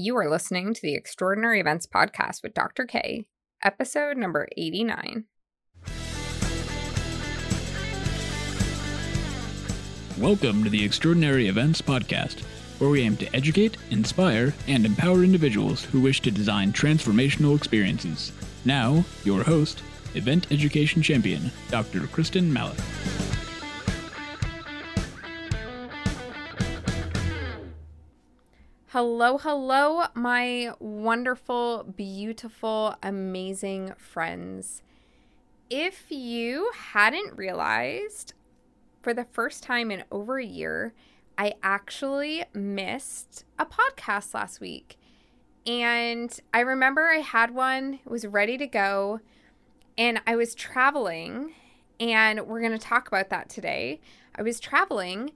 You are listening to the Extraordinary Events Podcast with Dr. K, episode number 89. Welcome to the Extraordinary Events Podcast, where we aim to educate, inspire, and empower individuals who wish to design transformational experiences. Now, your host, Event Education Champion, Dr. Kristin Malek. Hello, hello, my wonderful, beautiful, amazing friends. If you hadn't realized, for the first time in over a year, I actually missed a podcast last week. And I remember I had one, was ready to go, and I was traveling, and we're going to talk about that today. I was traveling,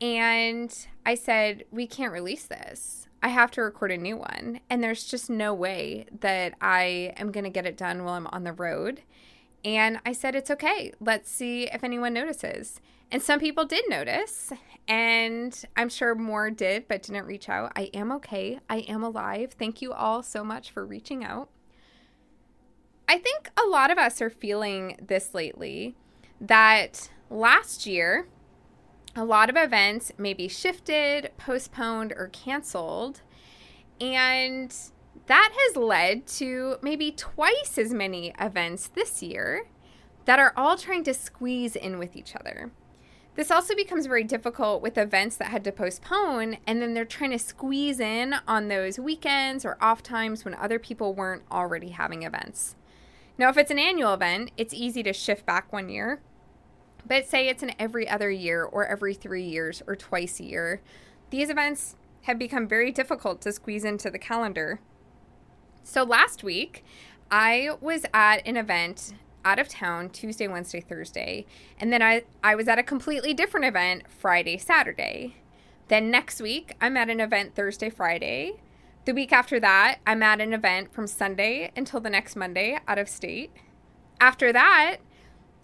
and I said, We can't release this. I have to record a new one. And there's just no way that I am going to get it done while I'm on the road. And I said, It's okay. Let's see if anyone notices. And some people did notice, and I'm sure more did, but didn't reach out. I am okay. I am alive. Thank you all so much for reaching out. I think a lot of us are feeling this lately that last year, a lot of events may be shifted, postponed, or canceled. And that has led to maybe twice as many events this year that are all trying to squeeze in with each other. This also becomes very difficult with events that had to postpone, and then they're trying to squeeze in on those weekends or off times when other people weren't already having events. Now, if it's an annual event, it's easy to shift back one year. But say it's an every other year or every three years or twice a year, these events have become very difficult to squeeze into the calendar. So last week, I was at an event out of town Tuesday, Wednesday, Thursday, and then I, I was at a completely different event Friday, Saturday. Then next week, I'm at an event Thursday, Friday. The week after that, I'm at an event from Sunday until the next Monday out of state. After that,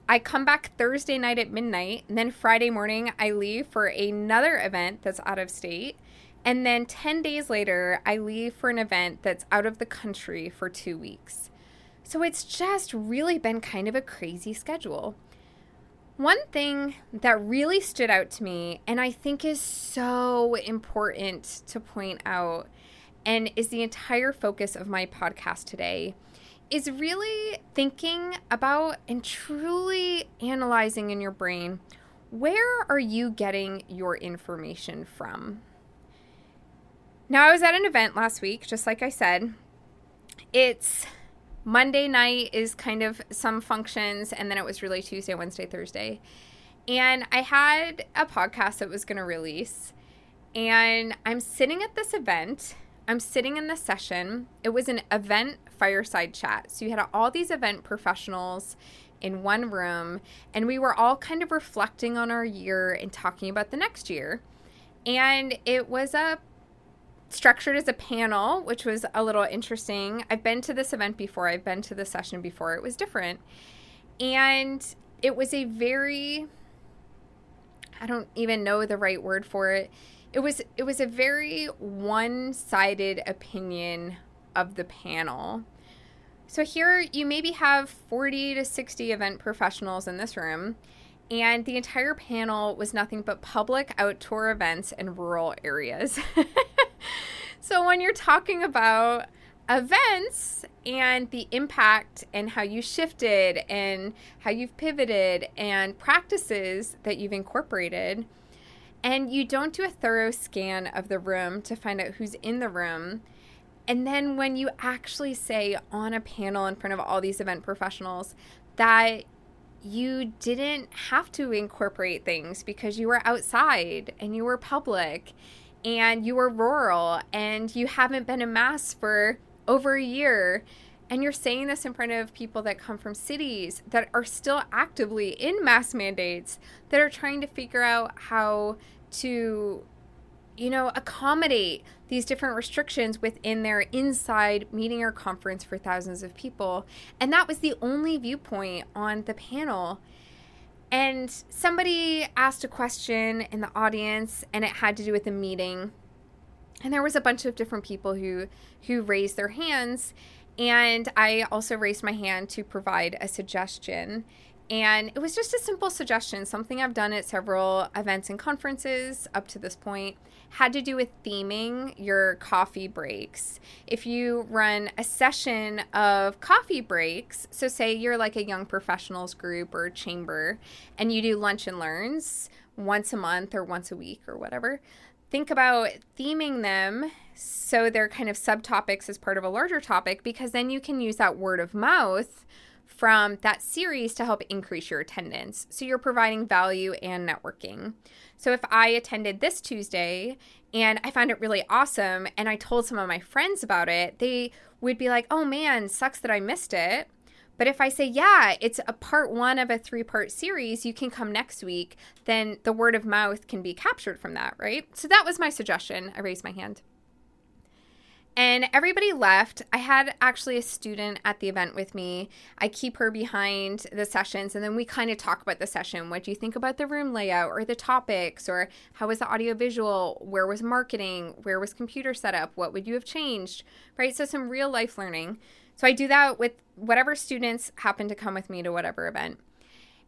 I come back Thursday night at midnight, and then Friday morning, I leave for another event that's out of state. And then 10 days later, I leave for an event that's out of the country for two weeks. So it's just really been kind of a crazy schedule. One thing that really stood out to me, and I think is so important to point out, and is the entire focus of my podcast today, is really thinking about and truly analyzing in your brain where are you getting your information from? Now, I was at an event last week, just like I said. It's Monday night is kind of some functions, and then it was really Tuesday, Wednesday, Thursday. And I had a podcast that was going to release, and I'm sitting at this event. I'm sitting in the session. It was an event fireside chat. So you had all these event professionals in one room, and we were all kind of reflecting on our year and talking about the next year. And it was a structured as a panel, which was a little interesting. I've been to this event before, I've been to the session before. It was different. And it was a very I don't even know the right word for it. It was it was a very one-sided opinion of the panel. So here you maybe have 40 to 60 event professionals in this room and the entire panel was nothing but public outdoor events in rural areas. so when you're talking about events and the impact and how you shifted and how you've pivoted and practices that you've incorporated, and you don't do a thorough scan of the room to find out who's in the room. And then when you actually say on a panel in front of all these event professionals that you didn't have to incorporate things because you were outside and you were public and you were rural and you haven't been in mass for over a year and you're saying this in front of people that come from cities that are still actively in mask mandates that are trying to figure out how to you know accommodate these different restrictions within their inside meeting or conference for thousands of people. And that was the only viewpoint on the panel. And somebody asked a question in the audience, and it had to do with the meeting. and there was a bunch of different people who who raised their hands and I also raised my hand to provide a suggestion. And it was just a simple suggestion, something I've done at several events and conferences up to this point, had to do with theming your coffee breaks. If you run a session of coffee breaks, so say you're like a young professionals group or chamber, and you do lunch and learns once a month or once a week or whatever, think about theming them so they're kind of subtopics as part of a larger topic because then you can use that word of mouth from that series to help increase your attendance. So you're providing value and networking. So if I attended this Tuesday and I found it really awesome and I told some of my friends about it, they would be like, oh man, sucks that I missed it. But if I say, yeah, it's a part one of a three part series, you can come next week, then the word of mouth can be captured from that, right? So that was my suggestion. I raised my hand. And everybody left. I had actually a student at the event with me. I keep her behind the sessions, and then we kind of talk about the session. What do you think about the room layout or the topics, or how was the audio visual? Where was marketing? Where was computer setup? What would you have changed? Right? So, some real life learning. So, I do that with whatever students happen to come with me to whatever event.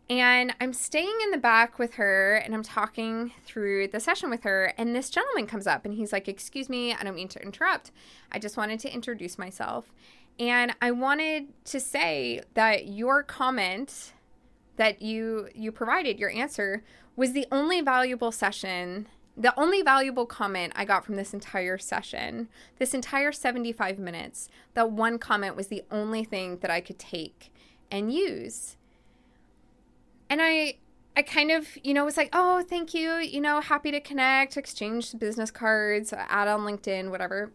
And I'm staying in the back with her and I'm talking through the session with her. And this gentleman comes up and he's like, Excuse me, I don't mean to interrupt. I just wanted to introduce myself. And I wanted to say that your comment that you you provided, your answer, was the only valuable session, the only valuable comment I got from this entire session, this entire 75 minutes. That one comment was the only thing that I could take and use and I I kind of, you know, was like, oh, thank you, you know, happy to connect, exchange business cards, add on LinkedIn, whatever.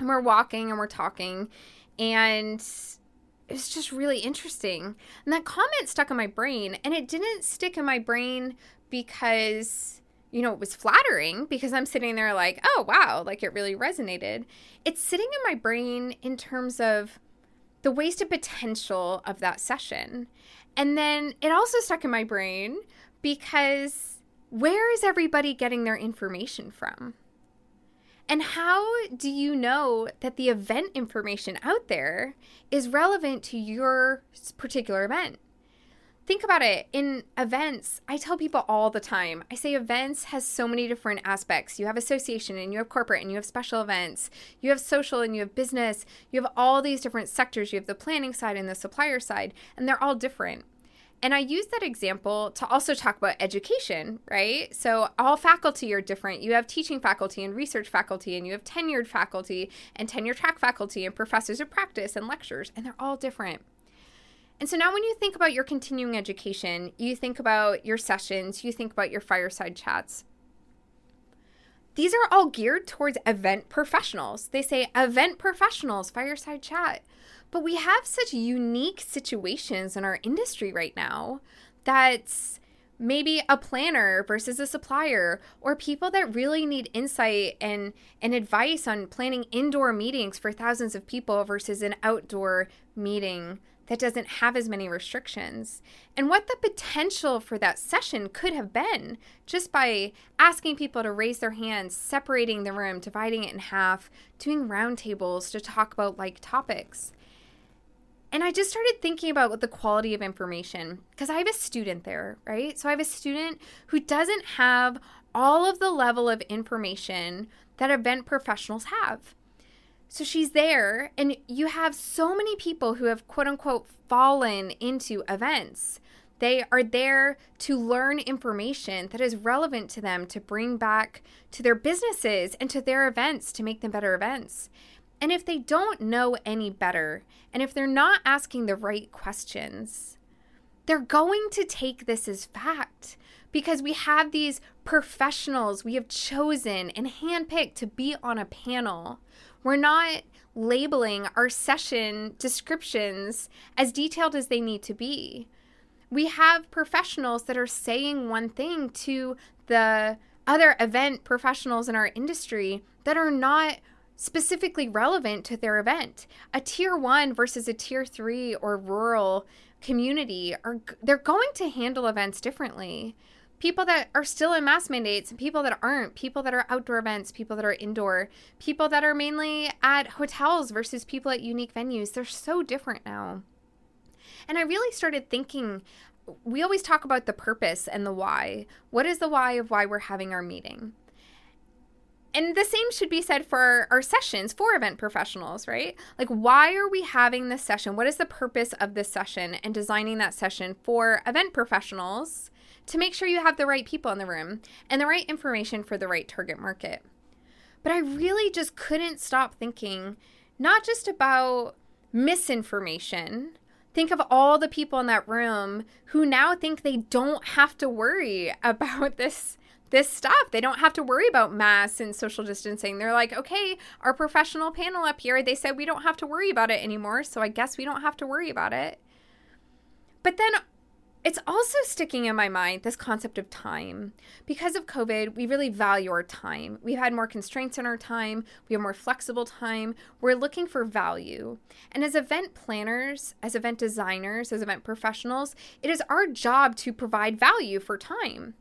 And we're walking and we're talking, and it was just really interesting. And that comment stuck in my brain, and it didn't stick in my brain because, you know, it was flattering because I'm sitting there like, oh, wow, like it really resonated. It's sitting in my brain in terms of the wasted potential of that session. And then it also stuck in my brain because where is everybody getting their information from? And how do you know that the event information out there is relevant to your particular event? Think about it. In events, I tell people all the time. I say events has so many different aspects. You have association and you have corporate and you have special events. You have social and you have business. You have all these different sectors. You have the planning side and the supplier side, and they're all different. And I use that example to also talk about education, right? So, all faculty are different. You have teaching faculty and research faculty, and you have tenured faculty and tenure track faculty and professors of practice and lecturers, and they're all different. And so now, when you think about your continuing education, you think about your sessions, you think about your fireside chats. These are all geared towards event professionals. They say event professionals, fireside chat. But we have such unique situations in our industry right now that's maybe a planner versus a supplier or people that really need insight and and advice on planning indoor meetings for thousands of people versus an outdoor meeting that doesn't have as many restrictions, and what the potential for that session could have been just by asking people to raise their hands, separating the room, dividing it in half, doing roundtables to talk about like topics. And I just started thinking about the quality of information because I have a student there, right? So I have a student who doesn't have all of the level of information that event professionals have. So she's there, and you have so many people who have quote unquote fallen into events. They are there to learn information that is relevant to them to bring back to their businesses and to their events to make them better events. And if they don't know any better, and if they're not asking the right questions, they're going to take this as fact because we have these professionals we have chosen and handpicked to be on a panel we're not labeling our session descriptions as detailed as they need to be. We have professionals that are saying one thing to the other event professionals in our industry that are not specifically relevant to their event. A tier 1 versus a tier 3 or rural community are they're going to handle events differently. People that are still in mask mandates and people that aren't, people that are outdoor events, people that are indoor, people that are mainly at hotels versus people at unique venues. They're so different now. And I really started thinking we always talk about the purpose and the why. What is the why of why we're having our meeting? And the same should be said for our, our, sessions for event professionals, right? Like, why are we having this session? What is the purpose of this session and designing that session for event professionals to make sure you have the right people in the room and the right information for the right target market? But I really just couldn't stop thinking not just about misinformation think of all the people in that room who now think they don't have to worry about this this stuff. They don't have to worry about masks and social distancing. They're like, okay, our professional panel up here, they said we don't have to worry about it anymore, so I guess we don't have to worry about it. But then it's also sticking in my mind this concept of time. Because of COVID, we really value our time. We've had more constraints in our time, we have more flexible time. We're looking for value. And as event planners, as event designers, as event professionals, it is our job to provide value for time.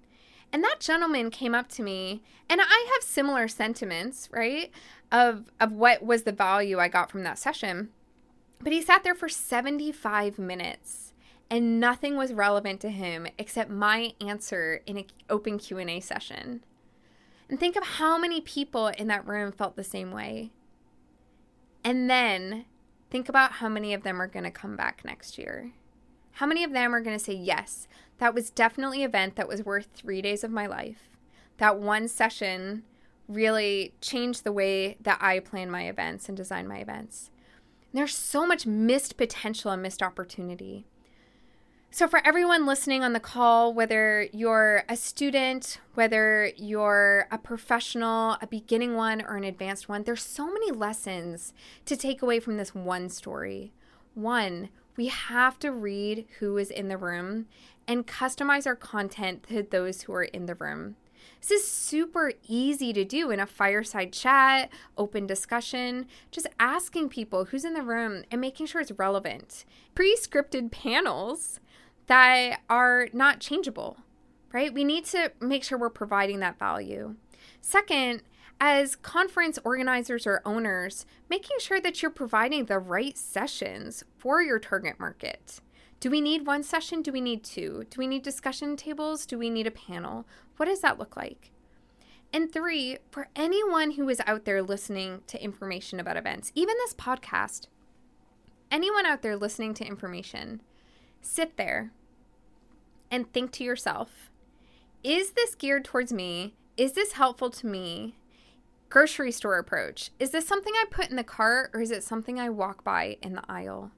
And that gentleman came up to me, and I have similar sentiments, right? Of of what was the value I got from that session. But he sat there for 75 minutes and nothing was relevant to him except my answer in an open Q&A session. And think of how many people in that room felt the same way. And then think about how many of them are going to come back next year. How many of them are going to say, yes, that was definitely an event that was worth three days of my life. That one session really changed the way that I plan my events and design my events. There's so much missed potential and missed opportunity. So, for everyone listening on the call, whether you're a student, whether you're a professional, a beginning one, or an advanced one, there's so many lessons to take away from this one story. One, we have to read who is in the room and customize our content to those who are in the room. This is super easy to do in a fireside chat, open discussion, just asking people who's in the room and making sure it's relevant. Pre scripted panels that are not changeable, right? We need to make sure we're providing that value. Second, as conference organizers or owners, making sure that you're providing the right sessions for your target market. Do we need one session? Do we need two? Do we need discussion tables? Do we need a panel? What does that look like? And three, for anyone who is out there listening to information about events, even this podcast, anyone out there listening to information, sit there and think to yourself is this geared towards me? Is this helpful to me? Grocery store approach. Is this something I put in the cart or is it something I walk by in the aisle?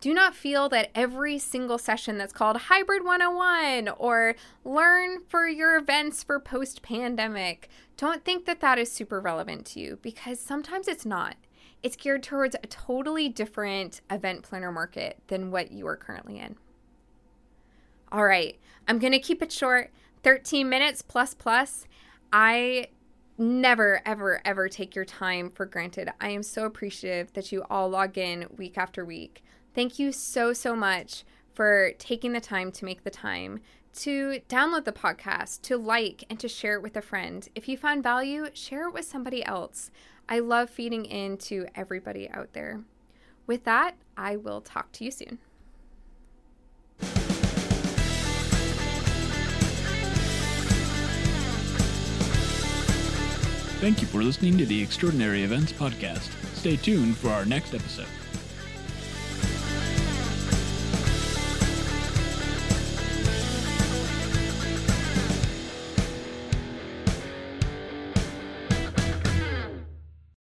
Do not feel that every single session that's called Hybrid 101 or Learn for your events for post pandemic, don't think that that is super relevant to you because sometimes it's not. It's geared towards a totally different event planner market than what you are currently in. All right, I'm going to keep it short 13 minutes plus plus. I never, ever, ever take your time for granted. I am so appreciative that you all log in week after week. Thank you so, so much for taking the time to make the time to download the podcast, to like, and to share it with a friend. If you found value, share it with somebody else. I love feeding into everybody out there. With that, I will talk to you soon. Thank you for listening to the Extraordinary Events Podcast. Stay tuned for our next episode.